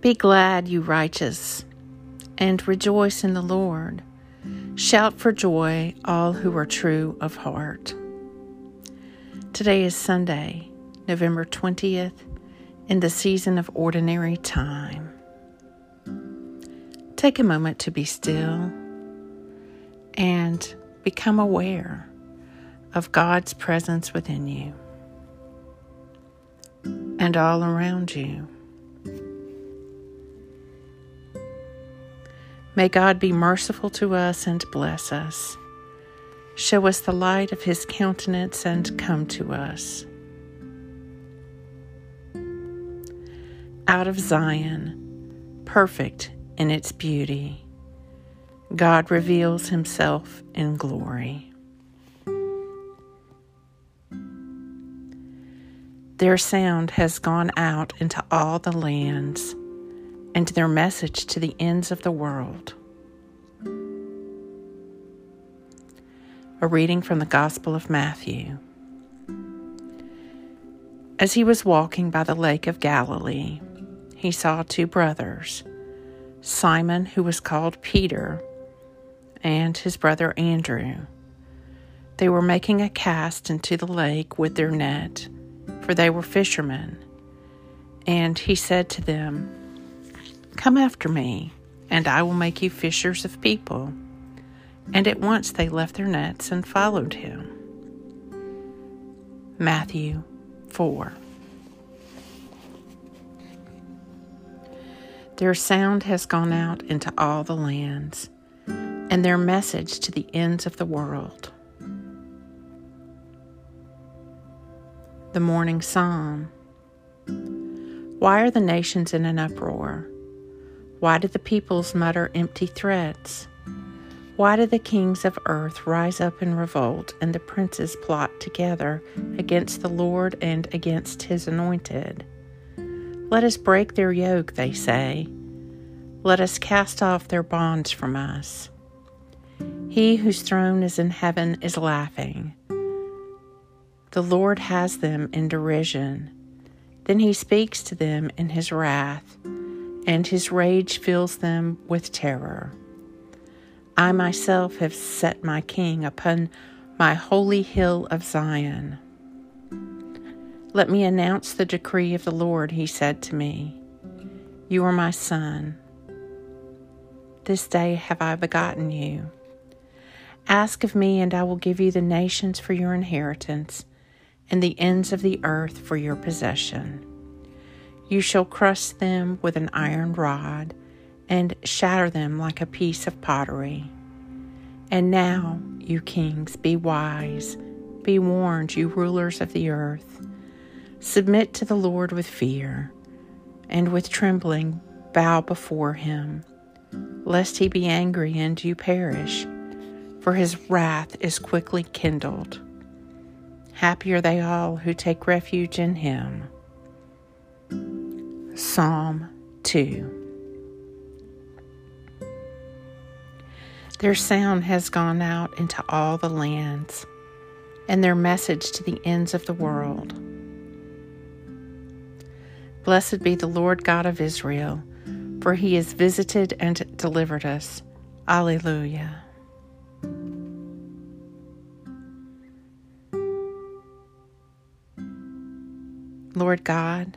Be glad, you righteous, and rejoice in the Lord. Shout for joy, all who are true of heart. Today is Sunday, November 20th, in the season of ordinary time. Take a moment to be still and become aware of God's presence within you and all around you. May God be merciful to us and bless us. Show us the light of his countenance and come to us. Out of Zion, perfect in its beauty, God reveals himself in glory. Their sound has gone out into all the lands and their message to the ends of the world. A reading from the Gospel of Matthew. As he was walking by the lake of Galilee, he saw two brothers, Simon, who was called Peter, and his brother Andrew. They were making a cast into the lake with their net, for they were fishermen. And he said to them, Come after me, and I will make you fishers of people. And at once they left their nets and followed him. Matthew 4. Their sound has gone out into all the lands, and their message to the ends of the world. The Morning Psalm Why are the nations in an uproar? Why do the peoples mutter empty threats? Why do the kings of earth rise up in revolt and the princes plot together against the Lord and against his anointed? Let us break their yoke, they say. Let us cast off their bonds from us. He whose throne is in heaven is laughing. The Lord has them in derision. Then he speaks to them in his wrath and his rage fills them with terror. I myself have set my king upon my holy hill of Zion. Let me announce the decree of the Lord, he said to me. You are my son. This day have I begotten you. Ask of me, and I will give you the nations for your inheritance, and the ends of the earth for your possession. You shall crush them with an iron rod and shatter them like a piece of pottery. And now, you kings, be wise, be warned, you rulers of the earth. Submit to the Lord with fear, and with trembling bow before him, lest he be angry and you perish, for his wrath is quickly kindled. Happy are they all who take refuge in him. Psalm 2. Their sound has gone out into all the lands, and their message to the ends of the world. Blessed be the Lord God of Israel, for he has visited and delivered us. Alleluia. Lord God,